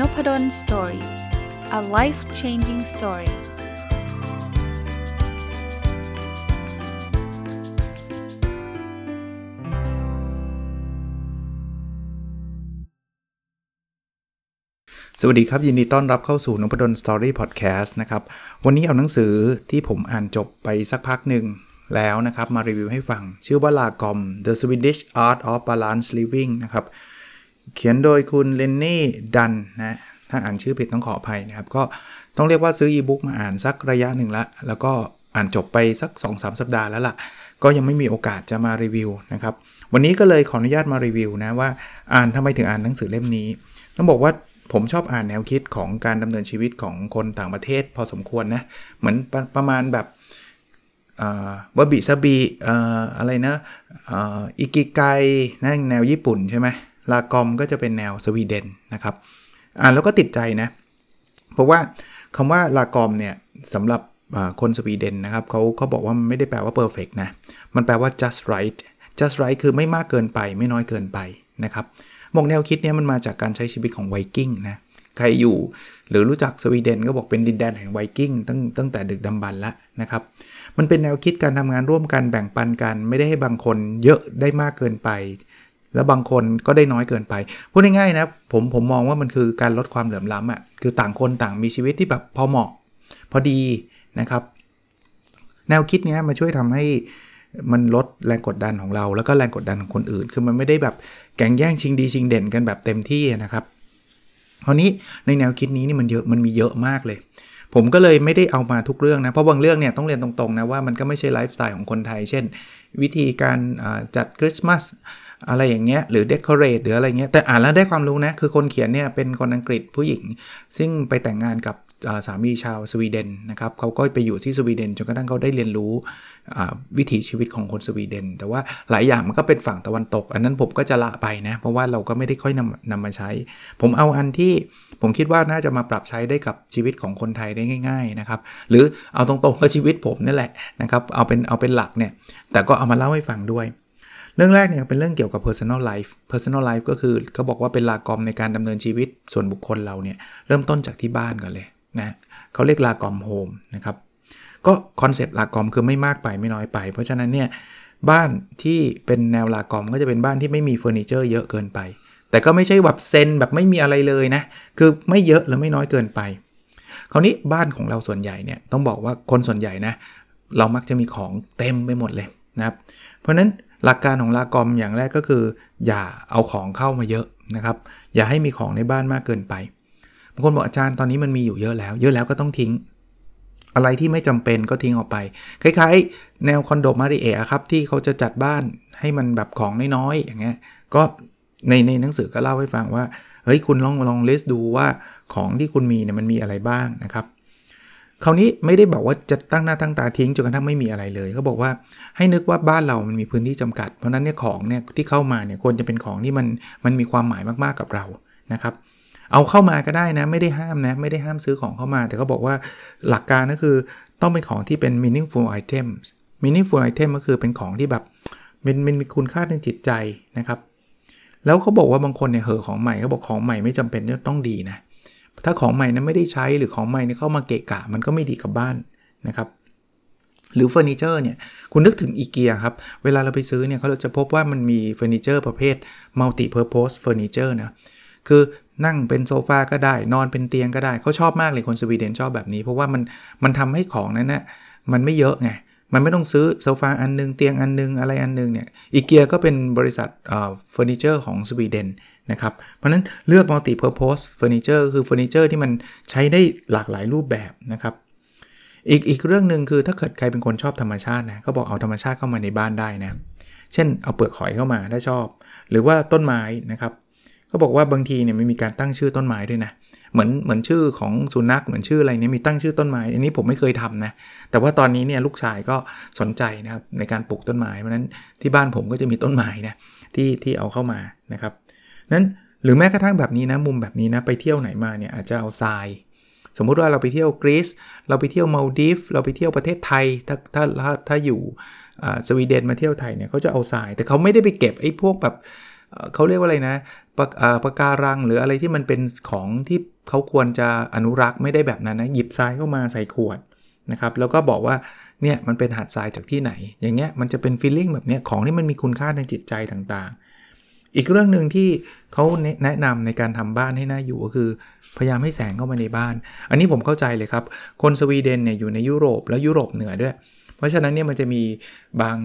Nopadol Story a life changing story สวัสดีครับ ยินดีต้อนรับเข้าสู่นพดล Story พอดแคสต์นะครับ วันนี้เอาหนังสือที่ผมอ่านจบไปสักพักหนึ่งแล้วนะครับ มารีวิวให้ฟัง ชื่อว่า lagom The Swedish Art of Balance Living นะครับ เขียนโดยคุณเลนนี่ดันนะถ้าอ่านชื่อผิดต้องขออภัยนะครับ ก็ต้องเรียกว่าซื้ออีบุ๊กมาอ่านสักระยะหนึ่งละ แล้วก็อ่านจบไปสัก 2-3 สัปดาห์แล้วล่ะ ก็ยังไม่มีโอกาสจะมารีวิวนะครับ วันนี้ก็เลยขออนุญาตมารีวิวนะว่าอ่านทำไมถึงอ่านหนังสือเล่มนี้ ต้องบอกว่าผมชอบอ่านแนวคิดของการดำเนินชีวิตของคนต่างประเทศพอสมควรนะ เหมือนปประมาณแบบวบิซาบีอะไรนะอิกิไกนะแนวญี่ปุ่นใช่ไหม ลากอมก็จะเป็นแนวสวีเดนนะครับอ่านแล้วก็ติดใจนะ เพราะว่าคำว่าลากอมเนี่ยสำหรับคนสวีเดนนะครับเขาเขาบอกว่ามันไม่ได้แปลว่า perfect นะ มันแปลว่า just right just right คือไม่มากเกินไปไม่น้อยเกินไปนะครับมองแนวคิดนี้มันมาจากการใช้ชีวิตของไวกิ้งนะใครอยู่หรือรู้จักสวีเดนก็บอกเป็นดินแดนแห่งไวกิ้งตั้งตั้งแต่ดึกดำบรรแล้วนะครับ มันเป็นแนวคิดการทำงานร่วมกันแบ่งปันกัน ไม่ได้ให้บางคนเยอะได้มากเกินไป แล้วบางคนก็ได้น้อยเกินไป พูดง่ายๆนะผมผมมองว่ามันคือการลดความเหลื่อมล้ำอะ่ะคือต่างคนต่างมีชีวิตที่แบบพอเหมาะ พอดีนะครับ แนวคิดนี้มาช่วยทำให้มันลดแรงกดดันของเรา แล้วก็แรงกดดันของคนอื่น คือมันไม่ได้แบบแข่งแย่งชิงดีชิงเด่นกันแบบเต็มที่นะครับคราวนี้ในแนวคิดนี้นี่มันเยอะมันมีเยอะมากเลย ผมก็เลยไม่ได้เอามาทุกเรื่องนะ เพราะบางเรื่องเนี่ยต้องเรียนตรงๆนะว่ามันก็ไม่ใช่ไลฟ์สไตล์ของคนไทย เช่น วิธีการจัดคริสต์มาส อะไรอย่างเงี้ยหรือ decorate หรืออะไรเงี้ยแต่อ่านแล้วได้ความรู้นะ คือคนเขียนเนี่ยเป็นคนอังกฤษผู้หญิง ซึ่งไปแต่งงานกับสามีชาวสวีเดนนะครับเขาก็ไปอยู่ที่สวีเดนจนกระทั่งเขาได้เรียนรู้วิถีชีวิตของคนสวีเดน แต่ว่าหลายอย่างมันก็เป็นฝั่งตะวันตก อันนั้นผมก็จะละไปนะ เพราะว่าเราก็ไม่ได้ค่อยนำนำมาใช้ ผมเอาอันที่ผมคิดว่าน่าจะมาปรับใช้ได้กับชีวิตของคนไทยได้ง่าย ๆนะครับ หรือเอาตรงๆก็ชีวิตผมนั่แหละนะครับเอาเป็นเอาเป็นหลักเนี่ยแต่ก็เอามาเล่าให้ฟังด้วย เรื่องแรกเนี่ยเป็นเรื่องเกี่ยวกับ personal life personal life ก็คือเขาบอกว่าเป็น lagom ในการดำเนินชีวิตส่วนบุคคลเราเนี่ยเริ่มต้นจากที่บ้านก่อนเลยนะเขาเรียก lagom home นะครับก็คอนเซปต์ lagom คือไม่มากไปไม่น้อยไป เพราะฉะนั้นเนี่ยบ้านที่เป็นแนวลากอมก็จะเป็นบ้านที่ไม่มีเฟอร์นิเจอร์เยอะเกินไป แต่ก็ไม่ใช่แบบเซนแบบไม่มีอะไรเลยนะคือไม่เยอะหรือไม่น้อยเกินไป คราวนี้บ้านของเราส่วนใหญ่เนี่ยต้องบอกว่าคนส่วนใหญ่นะเรามักจะมีของเต็มไปหมดเลยนะครับเพราะนั้น หลักการของลากอมอย่างแรกก็คือ อย่าเอาของเข้ามาเยอะนะครับ อย่าให้มีของในบ้านมากเกินไปบางคนบอกอาจารย์ตอนนี้มันมีอยู่เยอะแล้ว เยอะแล้วก็ต้องทิ้ง อะไรที่ไม่จำเป็นก็ทิ้งออกไปคล้ายๆ แนวคอนโดมาริเอะครับที่เขาจะจัดบ้านให้มันแบบของน้อยๆอย่างเงี้ยก็ในในหนังสือก็เล่าให้ฟังว่าเฮ้ยคุณลองลองเลสดูว่าของที่คุณมีเนี่ยมันมีอะไรบ้างนะครับ คราวนี้ไม่ได้บอกว่าจะตั้งหน้าตั้งตาทิ้งจนกระทั่งไม่มีอะไรเลยเขาบอกว่าให้นึกว่าบ้านเรามันมีพื้นที่จำกัด เพราะนั้นเนี่ยของเนี่ยที่เข้ามาเนี่ยควรจะเป็นของที่มันมันมีความหมายมากๆกับเรานะครับเอาเข้ามาก็ได้นะ ไม่ได้ห้ามนะ ไม่ได้ห้ามซื้อของเข้ามา แต่เขาบอกว่าหลักการก็คือต้องเป็นของที่เป็น meaningful items meaningful item ก็คือเป็นของที่แบบมันมันมีคุณค่าทางจิตใจนะครับ แล้วเขาบอกว่าบางคนเนี่ยเหอของใหม่เขาบอกของใหม่ไม่จำเป็นจะต้องดีนะ ถ้าของใหม่นั้นไม่ได้ใช้หรือของใหม่นี่เข้ามาเกะกะ มันก็ไม่ดีกับบ้านนะครับหรือเฟอร์นิเจอร์เนี่ยคุณนึกถึงอีเกียครับ เวลาเราไปซื้อเนี่ยเขาจะพบว่ามันมีเฟอร์นิเจอร์ประเภท multi purpose furniture นะคือนั่งเป็นโซฟาก็ได้ นอนเป็นเตียงก็ได้เขาชอบมากเลยคนสวีเดนชอบแบบนี้ เพราะว่ามันมันทำให้ของนั้นน่ะมันไม่เยอะไง มันไม่ต้องซื้อโซฟาอันนึง เตียงอันนึง อะไรอันนึงเนี่ยอีเกียก็เป็นบริษัทเฟอร์นิเจอร์ของสวีเดน นะครับ เพราะนั้นเลือก multi purpose furniture คือเฟอร์นิเจอร์ที่มันใช้ได้หลากหลายรูปแบบนะครับ อีกอีกเรื่องหนึ่งคือถ้าเกิดใครเป็นคนชอบธรรมชาตินะเขาบอกเอาธรรมชาติเข้ามาในบ้านได้นะ เช่นเอาเปลือกหอยเข้ามาถ้าชอบ หรือว่าต้นไม้นะครับเขาบอกว่าบางทีเนี่ยมันมีการตั้งชื่อต้นไม้ด้วยนะ เหมือนเหมือนชื่อของสุนัขเหมือนชื่ออะไรเนี่ยมีตั้งชื่อต้นไม้ อันนี้ผมไม่เคยทำนะ แต่ว่าตอนนี้เนี่ยลูกชายก็สนใจนะครับในการปลูกต้นไม้ เพราะนั้นที่บ้านผมก็จะมีต้นไม้นะที่ที่เอาเข้ามานะครับ นั้นหรือแม้กระทั่งแบบนี้นะมุมแบบนี้นะไปเที่ยวไหนมาเนี่ยอาจจะเอาทราย สมมุติว่าเราไปเที่ยวกรีซเราไปเที่ยวมาลดีฟเราไปเที่ยวประเทศไทยถ้าถ้าถ้าถ้าอยู่สวีเดนมาเที่ยวไทยเนี่ยเขาจะเอาทราย แต่เขาไม่ได้ไปเก็บไอ้พวกแบบเขาเรียกว่าอะไรนะปะปะการังหรืออะไรที่มันเป็นของที่เขาควรจะอนุรักษ์ไม่ได้แบบนั้นนะหยิบทรายเข้ามาใส่ขวดนะครับแล้วก็บอกว่าเนี่ยมันเป็นหาดทรายจากที่ไหน อย่างเงี้ยมันจะเป็นฟีลลิ่งแบบเนี้ยของที่มันมีคุณค่าทางจิตใจต่างๆ อีกเรื่องหนึ่งที่เขาแนะนำในการทำบ้านให้น่าอยู่ก็คือ พยายามให้แสงเข้ามาในบ้าน อันนี้ผมเข้าใจเลยครับ คนสวีเดนเนี่ยอยู่ในยุโรปแล้วยุโรปเหนือด้วย เพราะฉะนั้นเนี่ยมันจะมีบาง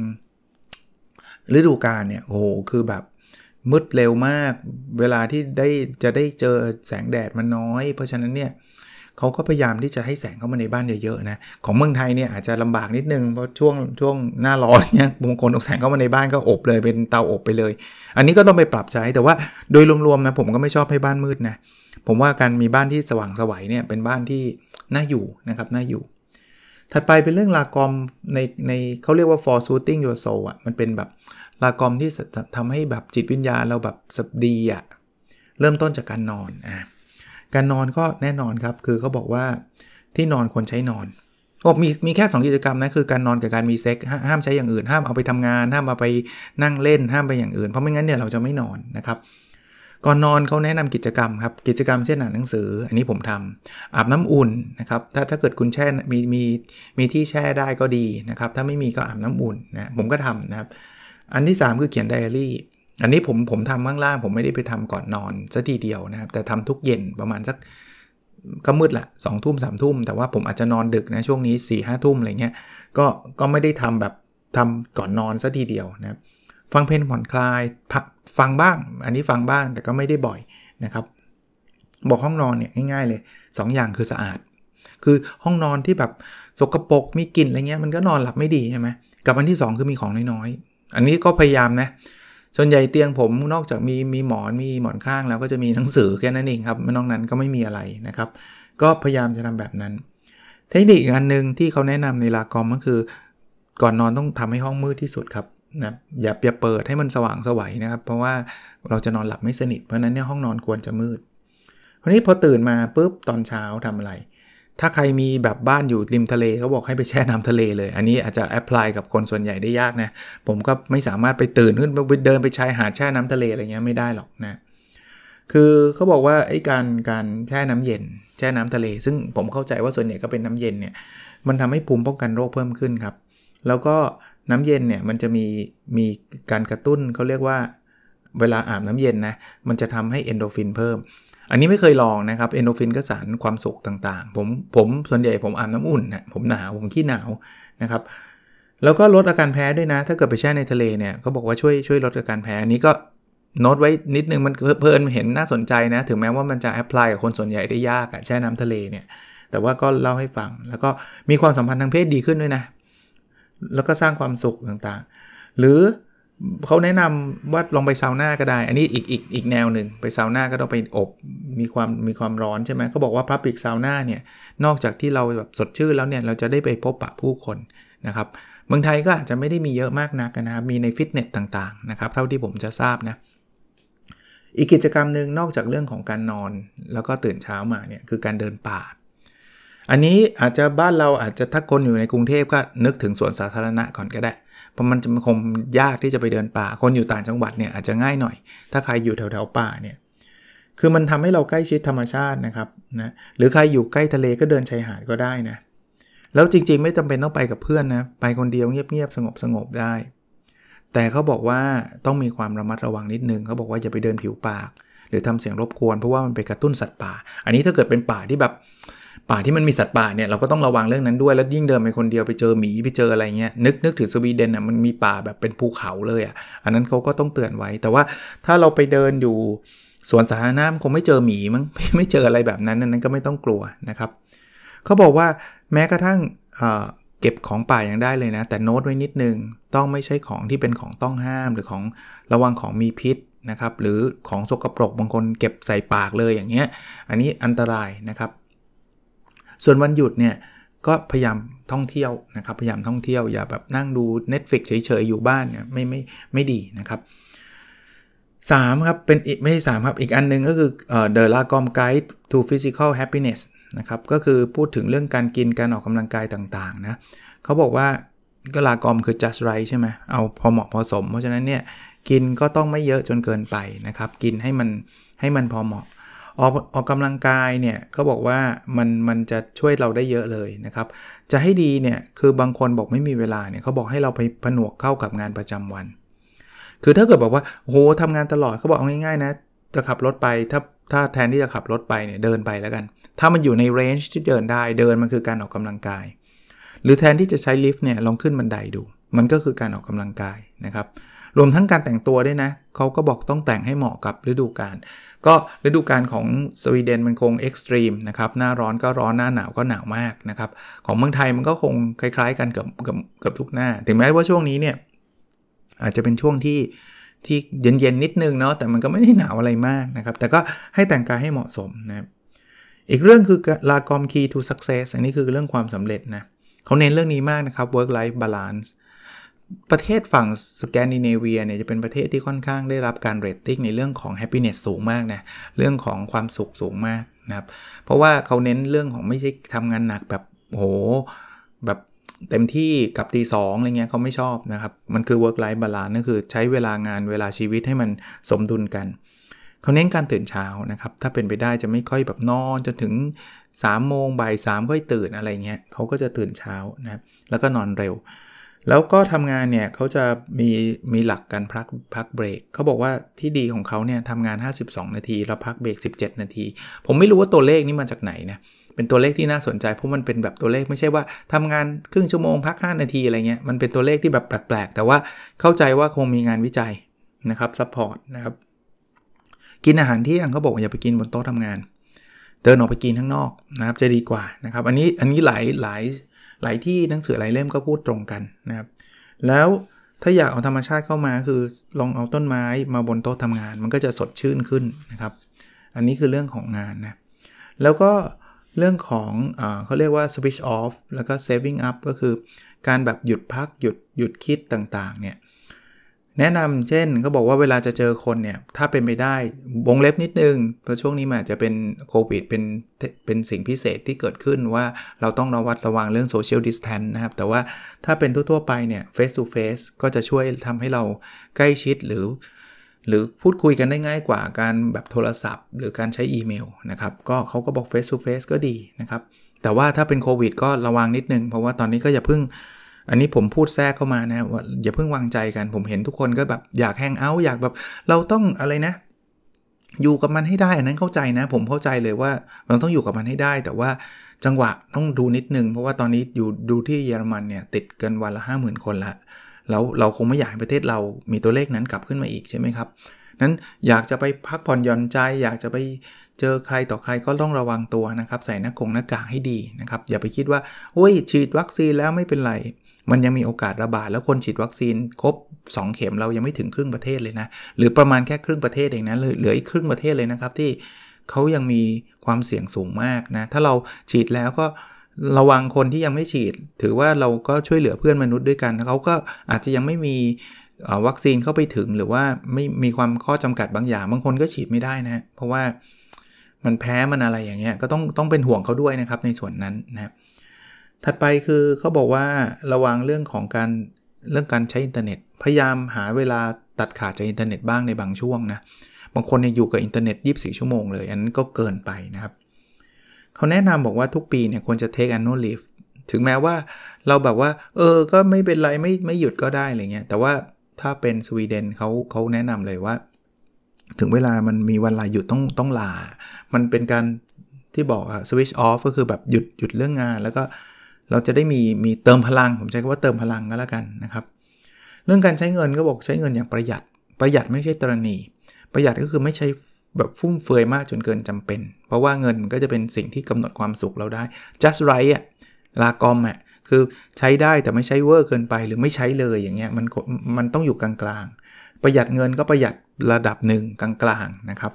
ฤดูกาลเนี่ยโอ้โหคือแบบมืดเร็วมาก เวลาที่ได้จะได้เจอแสงแดดมันน้อย เพราะฉะนั้นเนี่ยเขาก็พยายามที่จะให้แสงเข้ามาในบ้านเยอะๆนะของเมืองไทยเนี่ยอาจจะลำบากนิดนึงเพราะช่วงช่วงหน้าร้อนเนี่ยบางคนเอาแสงเข้ามาในบ้านก็อบเลยเป็นเตาอบไปเลย อันนี้ก็ต้องไปปรับใช้แต่ว่าโดยรวมๆนะผมก็ไม่ชอบให้บ้านมืดนะผมว่าการมีบ้านที่สว่างสวัยเนี่ยเป็นบ้านที่น่าอยู่นะครับน่าอยู่ ถัดไปเป็นเรื่องลากอมในในเขาเรียกว่า for soothing your soul อะมันเป็นแบบลากอมที่ทำให้แบบจิตวิญญาณเราแบบสดีอะเริ่มต้นจากการนอนอะ การนอนก็แน่นอนครับ คือเขาบอกว่าที่นอนควรใช้นอนโอ้มีมีแค่ 2 กิจกรรมนะคือการนอนกับการมีเซ็กห้ามใช้อย่างอื่น ห้ามเอาไปทำงาน ห้ามเอาไปนั่งเล่นห้ามไปอย่างอื่น เพราะไม่งั้นเนี่ยเราจะไม่นอนนะครับก่อนนอนเขาแนะนำกิจกรรมครับกิจกรรมเช่นอ่านหนังสือ อันนี้ผมทำอาบน้ำอุ่นนะครับถ้าถ้าเกิดคุณแช่มีมีมีที่แช่ได้ก็ดีนะครับถ้าไม่มีก็อาบน้ำอุ่นนะผมก็ทำนะครับอันที่ 3 คือเขียนไดอารี่ อันนี้ผมผมทำข้างล่างผมไม่ได้ไปทำก่อนนอนซะทีเดียวนะครับ แต่ทำทุกเย็นประมาณสักก็มืดละสองทุ่มสามทุ่ม แต่ว่าผมอาจจะนอนดึกนะช่วงนี้4ี่ห้าทุ่มอะไรเงี้ยก็ก็ไม่ได้ทำแบบทำก่อนนอนซะทีเดียวนะครับฟังเพลงผ่อนคลายฟังบ้าง อันนี้ฟังบ้างแต่ก็ไม่ได้บ่อยนะครับ บอกห้องนอนเนี่ยง่ายๆเลย 2ออย่างคือสะอาด คือห้องนอนที่แบบสกรปรกมีกลิ่นอะไรเงี้ยมันก็นอนหลับไม่ดีใช่ไหมกับอันที่ 2 คือมีของน้อยๆ อันนี้ก็พยายามนะ ส่วนใหญ่เตียงผมนอกจากมีมีหมอนมีหมอนข้างแล้วก็จะมีหนังสือแค่นั้นเองครับนอกนั้นก็ไม่มีอะไรนะครับ ก็พยายามจะทำแบบนั้น เทคนิคอีกอันหนึ่งที่เขาแนะนำในลากอมก็คือ ก่อนนอนต้องทำให้ห้องมืดที่สุดครับนะอย่าอย่าเปิดให้มันสว่างสวัยนะครับ เพราะว่าเราจะนอนหลับไม่สนิทเพราะนั้นเนี่ยห้องนอนควรจะมืดคราวนี้พอตื่นมาปุ๊บตอนเช้าทำอะไร ถ้าใครมีแบบบ้านอยู่ริมทะเลเขาบอกให้ไปแช่น้ำทะเลเลย อันนี้อาจจะแอพพลายกับคนส่วนใหญ่ได้ยากนะ ผมก็ไม่สามารถไปตื่นขึ้นไปเดินไปชายหาดแช่น้ำทะเลอะไรเงี้ยไม่ได้หรอกนะ คือเขาบอกว่าไอ้การการแช่น้ำเย็น แช่น้ำทะเล ซึ่งผมเข้าใจว่าส่วนใหญ่ก็เป็นน้ำเย็นเนี่ย มันทำให้ภูมิป้องกันโรคเพิ่มขึ้นครับ แล้วก็น้ำเย็นเนี่ยมันจะมีมีการกระตุ้นเขาเรียกว่าเวลาอาบน้ำเย็นนะ มันจะทำให้เอ็นดอร์ฟินเพิ่ม อันนี้ไม่เคยลองนะครับเอ็นดอร์ฟินก็สารความสุขต่างๆ ผมผมส่วนใหญ่ผมอาบน้ำอุ่นนะผมหนาวผมขี้หนาวนะครับแล้วก็ลดอาการแพ้ด้วยนะ ถ้าเกิดไปแช่ในทะเลเนี่ยเขาบอกว่าช่วยช่วยลดอาการแพ้อันนี้ก็โน้ตไว้นิดนึงมันเพลินเห็นน่าสนใจนะ ถึงแม้ว่ามันจะ apply กับคนส่วนใหญ่ได้ยากอะแช่น้ำทะเลเนี่ย แต่ว่าก็เล่าให้ฟัง แล้วก็มีความสัมพันธ์ทางเพศดีขึ้นด้วยนะ แล้วก็สร้างความสุขต่างๆ หรือ เขาแนะนำว่าลองไปซาวน่าก็ได้ อันนี้อีกอีกอีกแนวหนึ่งไปซาวน่าก็ต้องไปอบ มีความมีความร้อนใช่ไหมเขาบอกว่าพับปิกซาวน่าเนี่ย นอกจากที่เราแบบสดชื่นแล้วเนี่ย เราจะได้ไปพบปะผู้คนนะครับ เมืองไทยก็อาจจะไม่ได้มีเยอะมากนักนะครับ มีในฟิตเนสต่างๆนะครับ เท่าที่ผมจะทราบนะ อีกกิจกรรมหนึ่งนอกจากเรื่องของการนอน แล้วก็ตื่นเช้ามาเนี่ยคือการเดินป่า อันนี้อาจจะบ้านเราอาจจะถ้าคนอยู่ในกรุงเทพก็นึกถึงสวนสาธารณะก่อนก็ได้ เพราะมันจะคงยากที่จะไปเดินป่า คนอยู่ต่างจังหวัดเนี่ยอาจจะง่ายหน่อย ถ้าใครอยู่แถวๆป่าเนี่ยคือมันทำให้เราใกล้ชิดธรรมชาตินะครับนะหรือใครอยู่ใกล้ทะเลก็เดินชายหาดก็ได้นะแล้วจริงๆไม่จำเป็นต้องไปกับเพื่อนนะไปคนเดียวเงียบๆสงบสงบได้ แต่เขาบอกว่าต้องมีความระมัดระวังนิดนึงเขาบอกว่าอย่าไปเดินผิวปาก หรือทำเสียงรบกวนเพราะว่ามันไปกระตุ้นสัตว์ป่า อันนี้ถ้าเกิดเป็นป่าที่แบบ ป่าที่มันมีสัตว์ป่าเนี่ยเราก็ต้องระวังเรื่องนั้นด้วยแล้วยิ่งเดินไปคนเดียวไปเจอหมีไปเจออะไรเงี้ยนึกนึกถึงสวีเดนอะมันมีป่าแบบเป็นภูเขาเลยอะอันนั้นเขาก็ต้องเตือนไว้ แต่ว่าถ้าเราไปเดินอยู่สวนสาธารณะคงไม่เจอหมีมั้งไม่เจออะไรแบบนั้นนั้นก็ไม่ต้องกลัวนะครับเขาบอกว่าแม้กระทั่งเก็บของป่ายังได้เลยนะ แต่โน้ตไว้นิดนึง ต้องไม่ใช่ของที่เป็นของต้องห้ามหรือของระวังของมีพิษนะครับ หรือของสกปรกบางคนเก็บใส่ปากเลยอย่างเงี้ย อันนี้อันตรายนะครับ ส่วนวันหยุดเนี่ยก็พยายามท่องเที่ยวนะครับพยายามท่องเที่ยวอย่าแบบนั่งดู Netflix เฉยๆ อยู่บ้านเนี่ยไม่ไม่ไม่ดีนะครับ3ครับเป็นไม่ใช่สครับ อีกอันนึงก็คือ The Lagom Guide to Physical Happiness นะครับก็คือพูดถึงเรื่องการกินการออกกำลังกายต่างๆนะเขาบอกว่าก็ลากอมคือ just right ใช่ไหมเอาพอเหมาะพอสม เพราะฉะนั้นเนี่ยกินก็ต้องไม่เยอะจนเกินไปนะครับ กินให้มันให้มันพอเหมาะ ออกออกกำลังกายเนี่ยเขาบอกว่ามันมันจะช่วยเราได้เยอะเลยนะครับ จะให้ดีเนี่ยคือบางคนบอกไม่มีเวลาเนี่ยเขาบอกให้เราไปผนวกเข้ากับงานประจำวัน คือถ้าเกิดบอกว่าโหทำงานตลอดเขาบอกเอาง่ายๆนะจะขับรถไปถ้าถ้าแทนที่จะขับรถไปเนี่ยเดินไปแล้วกัน ถ้ามันอยู่ใน range ที่เดินได้เดินมันคือการออกกำลังกาย หรือแทนที่จะใช้ลิฟต์เนี่ยลองขึ้นบันไดดู มันก็คือการออกกำลังกายนะครับรวมทั้งการแต่งตัวด้วยนะเขาก็บอกต้องแต่งให้เหมาะกับฤดูกาล ก็ฤดูกาลของสวีเดนมันคง extreme นะครับหน้าร้อนก็ร้อนหน้าหนาวก็หนาวมากนะครับของเมืองไทยมันก็คงคล้ายๆ กันกับกับกับทุกหน้า ถึงแม้ว่าช่วงนี้เนี่ยอาจจะเป็นช่วงที่ที่เย็นๆนิดนึงเนาะแต่มันก็ไม่ได้หนาวอะไรมากนะครับ แต่ก็ให้แต่งกายให้เหมาะสมนะครับอีกเรื่องคือ lagom key to success อันนี้คือเรื่องความสำเร็จนะเขาเน้นเรื่องนี้มากนะครับ work life balance ประเทศฝั่งสแกนดิเนเวียเนี่ยจะเป็นประเทศที่ค่อนข้างได้รับการเรตติ้งในเรื่องของ happiness สูงมากนะ เรื่องของความสุขสูงมากนะครับ เพราะว่าเขาเน้นเรื่องของไม่ใช่ทำงานหนักแบบโหแบบเต็มที่กับตีสองอะไรเงี้ยเขาไม่ชอบนะครับ มันคือ work life balance นั่นคือใช้เวลางานเวลาชีวิตให้มันสมดุลกัน เขาเน้นการตื่นเช้านะครับ ถ้าเป็นไปได้จะไม่ค่อยแบบนอนจนถึง3โมงบ่ายสามค่อยตื่นอะไรเงี้ยเขาก็จะตื่นเช้านะครับแล้วก็นอนเร็ว แล้วก็ทำงานเนี่ยเขาจะมีมีหลักการพักพักเบรกเขาบอกว่าที่ดีของเขาเนี่ยทำงาน 52 นาที แล้วพักเบรก 17 นาที ผมไม่รู้ว่าตัวเลขนี้มาจากไหนนะเป็นตัวเลขที่น่าสนใจเพราะมันเป็นแบบตัวเลขไม่ใช่ว่าทำงานครึ่งชั่วโมงพัก 5 นาทีอะไรเงี้ยมันเป็นตัวเลขที่แบบแปลกๆ แต่ว่าเข้าใจว่าคงมีงานวิจัยนะครับ support นะครับกินอาหารที่ยังเขาบอกอย่าไปกินบนโต๊ะทำงาน เดินออกไปกินข้างนอกนะครับจะดีกว่านะครับอันนี้อันนี้หลายหลาย หลายที่หนังสือหลายเล่มก็พูดตรงกันนะครับ แล้วถ้าอยากเอาธรรมชาติเข้ามาคือลองเอาต้นไม้มาบนโต๊ะทำงาน มันก็จะสดชื่นขึ้นนะครับ อันนี้คือเรื่องของงานนะ แล้วก็เรื่องของอเขาเรียกว่า switch off แล้วก็ saving up ก็คือการแบบหยุดพักหยุดหยุดคิดต่างๆเนี่ย แนะนำเช่นเขาบอกว่าเวลาจะเจอคนเนี่ย ถ้าเป็นไปได้วงเล็บนิดนึง เพราะช่วงนี้มันอาจจะเป็นโควิดเป็นเป็นสิ่งพิเศษที่เกิดขึ้นว่าเราต้องระวัดระวังเรื่องโซเชียลดิสแทนนะครับ แต่ว่าถ้าเป็นทั่วๆไปเนี่ยเฟส e ูเฟสก็จะช่วยทำให้เราใกล้ชิดหรือ หรือพูดคุยกันได้ง่ายกว่าการแบบโทรศัพท์ หรือการใช้อีเมลนะครับ ก็เขาก็บอก Face to Face ก็ดีนะครับ แต่ว่าถ้าเป็นโควิดก็ระวังนิดนึง เพราะว่าตอนนี้ก็อย่าเพิ่ง อันนี้ผมพูดแทรกเข้ามานะว่าอย่าเพิ่งวางใจกัน ผมเห็นทุกคนก็แบบอยากแฮงเอาท์อยากแบบเราต้องอะไรนะ อยู่กับมันให้ได้ อันนั้นเข้าใจนะ ผมเข้าใจเลยว่าเราต้องอยู่กับมันให้ได้ แต่ว่าจังหวะต้องดูนิดนึง เพราะว่าตอนนี้อยู่ดูที่เยอรมันเนี่ยติดกันวันละ5 0,000 คนละแล้วเราคงไม่อยากให้ประเทศเรามีตัวเลขนั้นกลับขึ้นมาอีกใช่ไหมครับนั้นอยากจะไปพักผ่อนหย่อนใจ อยากจะไปเจอใครต่อใครก็ต้องระวังตัวนะครับ ใส่หน้ากงหน้ากากให้ดีนะครับ อย่าไปคิดว่าโอ้ยฉีดวัคซีนแล้วไม่เป็นไร มันยังมีโอกาสระบาดแล้วคนฉีดวัคซีนครบ 2 เข็มเรายังไม่ถึงครึ่งประเทศเลยนะ หรือประมาณแค่ครึ่งประเทศเองนะเหลืออีกครึ่งประเทศเลยนะครับที่เขายังมีความเสี่ยงสูงมากนะถ้าเราฉีดแล้วก็ระวังคนที่ยังไม่ฉีด ถือว่าเราก็ช่วยเหลือเพื่อนมนุษย์ด้วยกันเขาก็อาจจะยังไม่มีวัคซีนเข้าไปถึงหรือว่าไม่มีความข้อจำกัดบางอย่าง บางคนก็ฉีดไม่ได้นะ เพราะว่ามันแพ้มันอะไรอย่างเงี้ยก็ต้องต้องเป็นห่วงเขาด้วยนะครับในส่วนนั้นนะครับ ถัดไปคือเขาบอกว่าระวังเรื่องของการเรื่องการใช้อินเทอร์เน็ต พยายามหาเวลาตัดขาดจากอินเทอร์เน็ตบ้างในบางช่วงนะ บางคนเนี่ยอยู่กับอินเทอร์เน็ต 24 ชั่วโมงเลย อันนั้นก็เกินไปนะครับเขาแนะนำบอกว่าทุกปีเนี่ยควรจะ take annual leave ถึงแม้ว่าเราแบบว่า เออ ก็ไม่เป็นไรไม่ไม่หยุดก็ได้อะไรเงี้ย แต่ว่าถ้าเป็นสวีเดนเขาเขาแนะนำเลยว่า ถึงเวลามันมีวันลาหยุดต้องต้องลา มันเป็นการที่บอกอะ switch off ก็คือแบบหยุดหยุดเรื่องงานแล้วก็ เราจะได้มีมีเติมพลัง ผมใช้คำว่าเติมพลังก็แล้วกันนะครับ เรื่องการใช้เงินก็บอกใช้เงินอย่างประหยัด ประหยัดไม่ใช่ตรณี ประหยัดก็คือไม่ใช้แบบฟุ่มเฟือยมากจนเกินจำเป็น เพราะว่าเงินมันก็จะเป็นสิ่งที่กำหนดความสุขเราได้ just right อะลากอมอะคือใช้ได้แต่ไม่ใช้เวอร์เกินไปหรือไม่ใช้เลยอย่างเงี้ยมันมันต้องอยู่กลางๆ ประหยัดเงินก็ประหยัดระดับหนึ่งกลางๆนะครับ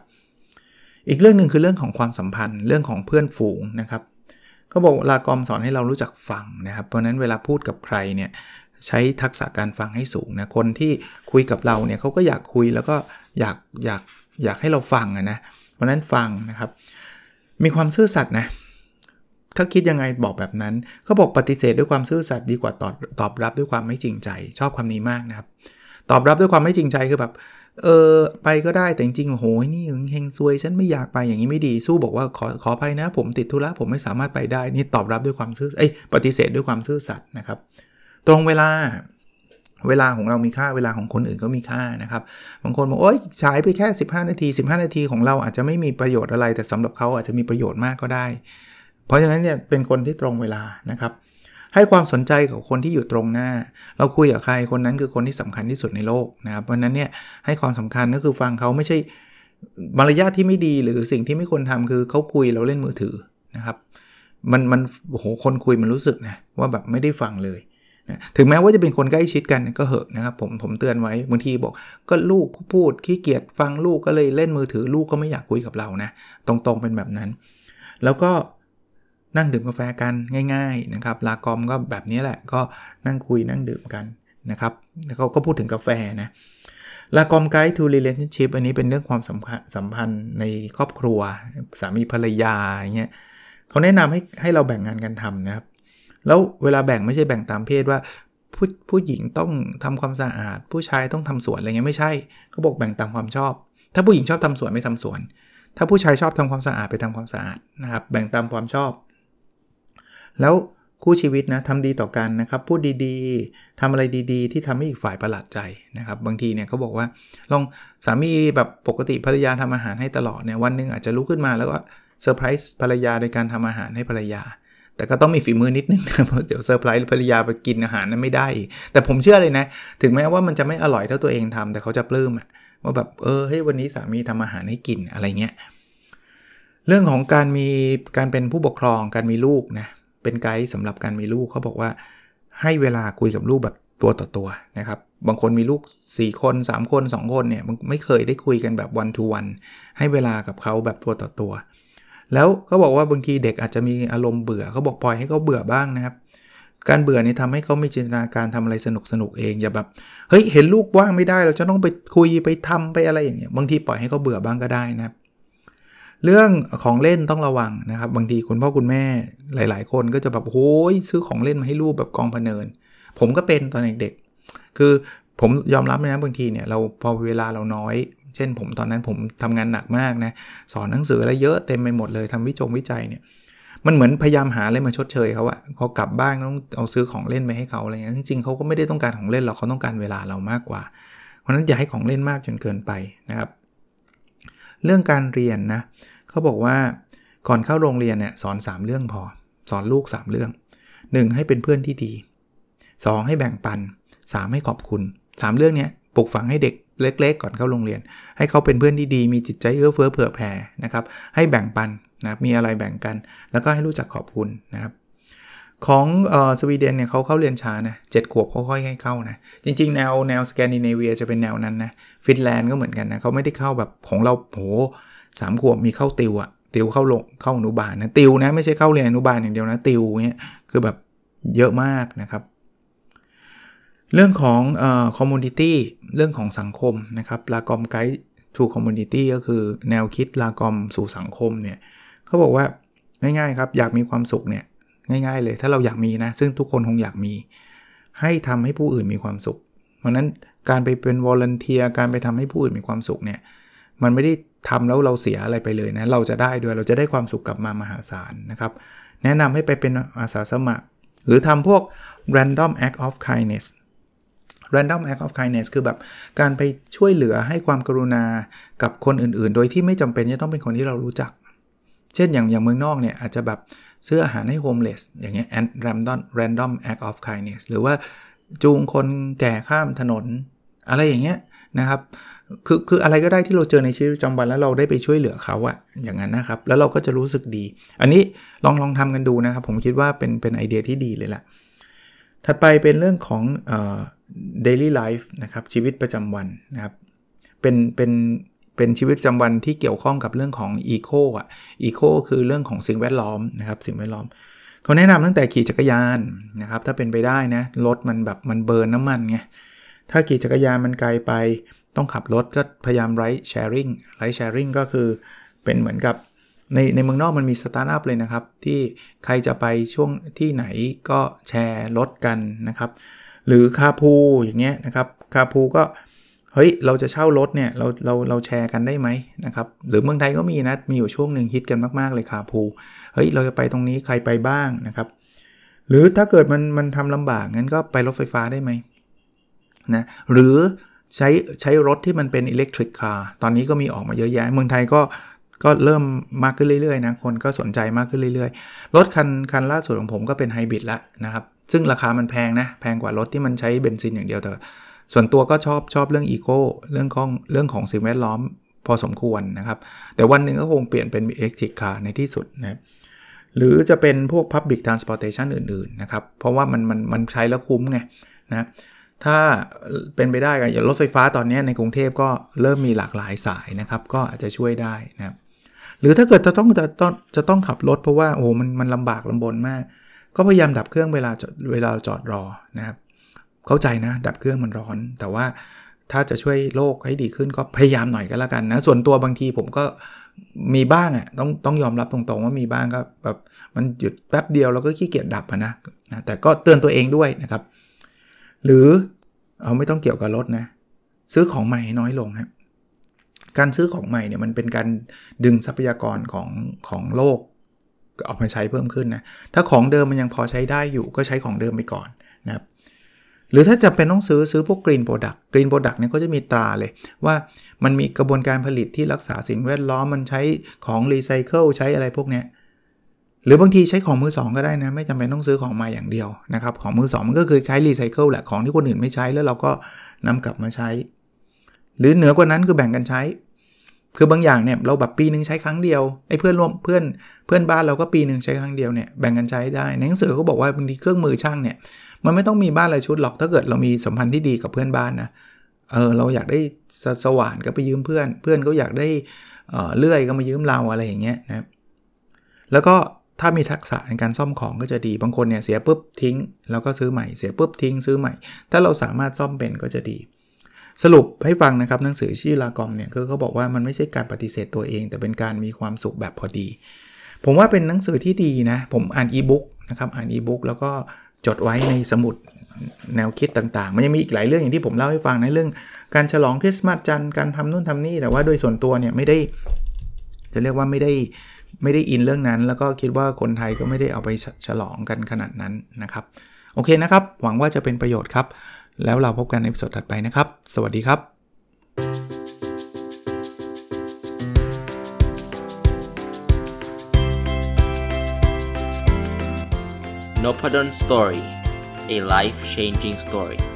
อีกเรื่องหนึ่งคือเรื่องของความสัมพันธ์เรื่องของเพื่อนฝูงนะครับ เขาบอกลากอมสอนให้เรารู้จักฟังนะครับ เพราะนั้นเวลาพูดกับใครเนี่ยใช้ทักษะการฟังให้สูงนะ คนที่คุยกับเราเนี่ยเขาก็อยากคุยแล้วก็อยากอยากอยากให้เราฟังนะ เพราะนั้นฟังนะครับ มีความซื่อสัตย์นะ ถ้าคิดยังไงบอกแบบนั้นเขาบอกปฏิเสธด้วยความซื่อสัตย์ดีกว่าตอบตอบรับด้วยความไม่จริงใจ ชอบคำนี้มากนะครับ ตอบรับด้วยความไม่จริงใจคือแบบ เออไปก็ได้แต่จริงๆโอ้โหนี่เฮงซวยฉันไม่อยากไปอย่างนี้ไม่ดีสู้บอกว่าขอขอไปนะ ผมติดธุระผมไม่สามารถไปได้นี่ตอบรับด้วยความซื่อเอ้ยปฏิเสธด้วยความซื่อสัตย์นะครับ ตรงเวลาเวลาของเรามีค่าเวลาของคนอื่นก็มีค่านะครับ บางคนบอกโอ๊ยฉายไปแค่ 15 นาที 15 นาทีของเราอาจจะไม่มีประโยชน์อะไร แต่สำหรับเขาอาจจะมีประโยชน์มากก็ได้ เพราะฉะนั้นเนี่ยเป็นคนที่ตรงเวลานะครับ ให้ความสนใจกับคนที่อยู่ตรงหน้า เราคุยกับใครคนนั้นคือคนที่สำคัญที่สุดในโลกนะครับเพราะนั้นเนี่ยให้ความสำคัญก็คือฟังเขาไม่ใช่มารยาทที่ไม่ดีหรือสิ่งที่ไม่ควรทำคือเขาคุยเราเล่นมือถือนะครับมันมันโอ้โหคนคุยมันรู้สึกนะว่าแบบไม่ได้ฟังเลยนะถึงแม้ว่าจะเป็นคนใกล้ชิดกันก็เหอะนะครับผมผมเตือนไว้บางทีบอก ก็ลูกพูดขี้เกียจฟังลูกก็เลยเล่นมือถือลูกก็ไม่อยากคุยกับเรานะตรงๆเป็นแบบนั้น แล้วก็ นั่งดื่มกาแฟกันง่ายๆนะครับลากอมก็แบบนี้แหละก็นั่งคุยนั่งดื่มกันนะครับแล้วเขาก็พูดถึงกาแฟนะลากอมไกด์ to relationship อันนี้เป็นเรื่องความสัมพันธ์สัมพันธ์ในครอบครัว สามีภรรยาอย่างเงี้ยเขาแนะนำให้ให้เราแบ่งงานกันทำนะครับ แล้วเวลาแบ่งไม่ใช่แบ่งตามเพศว่าผู้ผู้หญิงต้องทำความสะอาด ผู้ชายต้องทำสวนอะไรเงี้ยไม่ใช่เขาบอกแบ่งตามความชอบ ถ้าผู้หญิงชอบทำสวนไม่ทำสวน ถ้าผู้ชายชอบทำความสะอาดไปทำความสะอาดนะครับแบ่งตามความชอบ แล้วคู่ชีวิตนะทำดีต่อกันนะครับ พูดดีๆทำอะไรดีๆ ที่ทำให้อีกฝ่ายประหลาดใจนะครับ บางทีเนี่ยเขาบอกว่าลองสามีแบบปกติภรรยาทำอาหารให้ตลอดเนี่ยวันหนึ่งอาจจะลุกขึ้นมาแล้วก็เซอร์ไพรส์ภรรยาโดยการทำอาหารให้ภรรยา แต่ก็ต้องมีฝีมือนิดนึงนะเพราะเดี๋ยวเซอร์ไพรส์ภรรยาไปกินอาหารนั้นไม่ได้แต่ผมเชื่อเลยนะ ถึงแม้ว่ามันจะไม่อร่อยเท่าตัวเองทำแต่เขาจะปลื้มอะว่าแบบเออเฮ้ยวันนี้สามีทำอาหารให้กินอะไรเงี้ยเรื่องของการมีการเป็นผู้ปกครองการมีลูกนะ เป็นไกด์สำหรับการมีลูกเขาบอกว่า ให้เวลาคุยกับลูกแบบตัวต่อตัวนะครับ บางคนมีลูก 4 คน 3 คน 2 คนเนี่ยไม่เคยได้คุยกันแบบวันทูวันให้เวลากับเขาแบบตัวต่อตัว แล้วเขาบอกว่าบางทีเด็กอาจจะมีอารมณ์เบื่อเขาบอกปล่อยให้เขาเบื่อบ้างนะครับ การเบื่อนี่ทำให้เขามีจินตนาการทำอะไรสนุกสนุกเองอย่าแบบเฮ้ยเห็นลูกว่างไม่ได้เราจะต้องไปคุยไปทำไปอะไรอย่างเงี้ยบางทีปล่อยให้เขาเบื่อบ้างก็ได้นะครับเรื่องของเล่นต้องระวังนะครับ บางทีคุณพ่อคุณแม่ หลาย ๆ คนก็จะแบบโอ้ยซื้อของเล่นมาให้ลูกแบบกองพเนิน ผมก็เป็นตอนเด็กๆ คือผมยอมรับนะบางทีเนี่ยเราพอเวลาเราน้อย เช่น ผมตอนนั้นผมทำงานหนักมากนะสอนหนังสืออะไรเยอะเต็มไปหมดเลยทำวิจงวิจัยเนี่ยมันเหมือนพยายามหาอะไรมาชดเชยเขาอะพอกลับบ้านต้องเอาซื้อของเล่นไปให้เขาอะไรเงี้ยจริงๆเขาก็ไม่ได้ต้องการของเล่นหรอกเขาต้องการเวลาเรามากกว่า เพราะนั้นอย่าให้ของเล่นมากจนเกินไปนะครับ เรื่องการเรียนนะเขาบอกว่า ก่อนเข้าโรงเรียนเนี่ยสอน 3 เรื่องพอ สอนลูก 3 เรื่อง 1. ให้เป็นเพื่อนที่ดี 2. ให้แบ่งปัน 3. ให้ขอบคุณ 3 เรื่องนี้ปลูกฝังให้เด็กเล็ก ๆ ก่อนเข้าโรงเรียน ให้เขาเป็นเพื่อนที่ดี มีจิตใจเอื้อเฟื้อเผื่อแผ่นะครับ ให้แบ่งปันนะมีอะไรแบ่งกัน แล้วก็ให้รู้จักขอบคุณนะครับของออสวีเดนเนี่ยเขาเข้าเรียนช้านะเจ็ดขวบเขาค่อยให้เข้านะ จริง ๆ แนวแนวสแกนดิเนเวียจะเป็นแนวนั้นนะ ฟินแลนด์ก็เหมือนกันนะเขาไม่ได้เข้าแบบของเราโหสามขวบมีเข้าติวอะ ติวเข้าลงเข้าอนุบาลนะติวนะไม่ใช่เข้าเรียนอนุบาลอย่างเดียวนะติวเนี้ยคือแบบเยอะมากนะครับ เรื่องของเอ่อ community เรื่องของสังคมนะครับ lagom guide to community ก็คือแนวคิด lagom สู่สังคมเนี่ยเขาบอกว่าง่ายๆครับอยากมีความสุขเนี่ยง่าย ๆ เลยถ้าเราอยากมีนะ ซึ่งทุกคนคงอยากมี ให้ทำให้ผู้อื่นมีความสุข เพราะนั้นการไปเป็นวอลเนเทียการไปทำให้ผู้อื่นมีความสุขเนี่ยมันไม่ได้ ทำแล้วเราเสียอะไรไปเลยนะ เราจะได้ด้วย เราจะได้ความสุขกลับมามหาศาลนะครับ แนะนำให้ไปเป็นอาสาสมัคร หรือทำพวก random act of kindness random act of kindness คือแบบการไปช่วยเหลือให้ความกรุณากับคนอื่น ๆ โดยที่ไม่จำเป็นจะต้องเป็นคนที่เรารู้จัก เช่นอย่างอย่างเมืองนอกเนี่ยอาจจะแบบซื้ออาหารให้ homeless อย่างเงี้ย and random random act of kindness หรือว่าจูงคนแก่ข้ามถนน อะไรอย่างเงี้ยนะครับ คือคืออะไรก็ได้ที่เราเจอในชีวิตประจำวันแล้วเราได้ไปช่วยเหลือเขาอะอย่างนั้นนะครับ แล้วเราก็จะรู้สึกดี อันนี้ลองลองทำกันดูนะครับ ผมคิดว่าเป็นเป็นไอเดียที่ดีเลยแหละถัดไปเป็นเรื่องของเอ่อ daily life นะครับชีวิตประจำวันนะครับ เป็นเป็นเป็นชีวิตประจำวันที่เกี่ยวข้องกับเรื่องของ eco อะ eco คือเรื่องของสิ่งแวดล้อมนะครับสิ่งแวดล้อมเขาแนะนำตั้งแต่ขี่จักรยานนะครับถ้าเป็นไปได้นะรถมันแบบมัน burn น้ำมันไงถ้าขี่จักรยานมันไกลไป ต้องขับรถก็พยายาม ride sharing ride sharing ก็คือเป็นเหมือนกับในในเมืองนอกมันมีสตาร์ทอัพเลยนะครับ ที่ใครจะไปช่วงที่ไหนก็แชร์รถกันนะครับ หรือ carpool อย่างเงี้ยนะครับ carpool ก็เฮ้ยเราจะเช่ารถเนี่ยเราเราเราแชร์กันได้ไหมนะครับหรือเมืองไทยก็มีนะมีอยู่ช่วงหนึ่งฮิตกันมากๆเลยคาพูเฮ้ยเราจะไปตรงนี้ใครไปบ้างนะครับหรือถ้าเกิดมันมันทำลำบากงั้นก็ไปรถไฟฟ้าได้ไหมนะหรือ ใช้ใช้รถที่มันเป็นอิเล็กทริกคาร์ตอนนี้ก็มีออกมาเยอะแยะ เมืองไทยก็ก็เริ่มมากขึ้นเรื่อยๆนะ คนก็สนใจมากขึ้นเรื่อยๆ รถคันคันล่าสุดของผมก็เป็นไฮบริดล้วนะครับ ซึ่งราคามันแพงนะ แพงกว่ารถที่มันใช้เบนซินอย่างเดียวแต่ส่วนตัวก็ชอบชอบเรื่องอีโก้เรื่องของเรื่องของสิ่งแวดล้อมพอสมควรนะครับ แต่วันหนึ่งก็คงเปลี่ยนเป็นอิเล็กทริกคาร์ในที่สุดนะหรือจะเป็นพวก Public Transportation อื่นๆนะครับ เพราะว่ามันมันมันใช้แล้วคุ้มไงนะ ถ้าเป็นไปได้ก็อย่างรถไฟฟ้าตอนนี้ในกรุงเทพก็เริ่มมีหลากหลายสายนะครับ ก็อาจจะช่วยได้นะครับ หรือถ้าเกิดจะต้องจะต้องจะต้องขับรถเพราะว่าโอ้มันมันลำบากลำบนมาก ก็พยายามดับเครื่องเวลาเวลาจอดรอนะครับ เข้าใจนะ ดับเครื่องมันร้อน แต่ว่าถ้าจะช่วยโลกให้ดีขึ้นก็พยายามหน่อยก็แล้วกันนะ ส่วนตัวบางทีผมก็มีบ้างอะ่ะต้องต้องยอมรับตรงๆว่ามีบ้างก็แบบมันหยุดแป๊บเดียวเราก็ขี้เกียจดับะนะแต่ก็เตือนตัวเองด้วยนะครับ หรือเอาไม่ต้องเกี่ยวกับรถนะ ซื้อของใหม่น้อยลงครับการซื้อของใหม่เนี่ยมันเป็นการดึงทรัพยากรของของโลกออกมาใช้เพิ่มขึ้นนะ ถ้าของเดิมมันยังพอใช้ได้อยู่ก็ใช้ของเดิมไปก่อนนะครับ หรือถ้าจะเป็นต้องซื้อซื้อพวก green product green product เนี่ยก็จะมีตราเลย ว่ามันมีกระบวนการผลิตที่รักษาสิ่งแวดล้อมมันใช้ของรีไซเคิลใช้อะไรพวกเนี้ย หรือบางทีใช้ของมือสองก็ได้นะ ไม่จำเป็นต้องซื้อของมาอย่างเดียวนะครับ ของมือสองมันก็คือคล้ายรีไซเคิลแหละ ของที่คนอื่นไม่ใช้แล้วเราก็นำกลับมาใช้ หรือเหนือกว่านั้นคือแบ่งกันใช้ คือบางอย่างเนี่ยเราแบบปีหนึ่งใช้ครั้งเดียวไอ้เพื่อนร่วมเพื่อนเพื่อนบ้านเราก็ปีหนึ่งใช้ครั้งเดียวเนี่ยแบ่งกันใช้ได้ในหนังสือเขาบอกว่าบางทีเครื่องมือช่างเนี่ยมันไม่ต้องมีบ้านอะไรชุดหรอกถ้าเกิดเรามีสัมพันธ์ที่ดีกับเพื่อนบ้านนะเออเราอยากได้สว่านก็ไปยืมเพื่อน เพื่อนก็อยากได้เลื่อยก็มายืมเราอะไรอย่างเงี้ยนะแล้วก็ ถ้ามีทักษะในการซ่อมของก็จะดี บางคนเนี่ยเสียปุ๊บทิ้ง แล้วก็ซื้อใหม่ เสียปุ๊บทิ้งซื้อใหม่ ถ้าเราสามารถซ่อมเป็นก็จะดี สรุปให้ฟังนะครับหนังสือชื่อลากอมเนี่ยคือเขาบอกว่ามันไม่ใช่การปฏิเสธตัวเอง แต่เป็นการมีความสุขแบบพอดี ผมว่าเป็นหนังสือที่ดีนะ ผมอ่านอีบุ๊กนะครับอ่านอีบุ๊กแล้วก็จดไว้ในสมุดแนวคิดต่างๆ มันยังมีอีกหลายเรื่องอย่างที่ผมเล่าให้ฟังในเรื่อง การฉลองคริสต์มาสจันการทำนู่นทำนี่แต่ว่าโดยส่วนตัวเนี่ยไม่ได้ จะเรียกว่าไม่ได้ ไม่ได้อินเรื่องนั้น แล้วก็คิดว่าคนไทยก็ไม่ได้เอาไปฉลองกันขนาดนั้นนะครับ โอเคนะครับ หวังว่าจะเป็นประโยชน์ครับ แล้วเราพบกันในสดถัดไปนะครับ สวัสดีครับ n o p a d o n Story a life changing story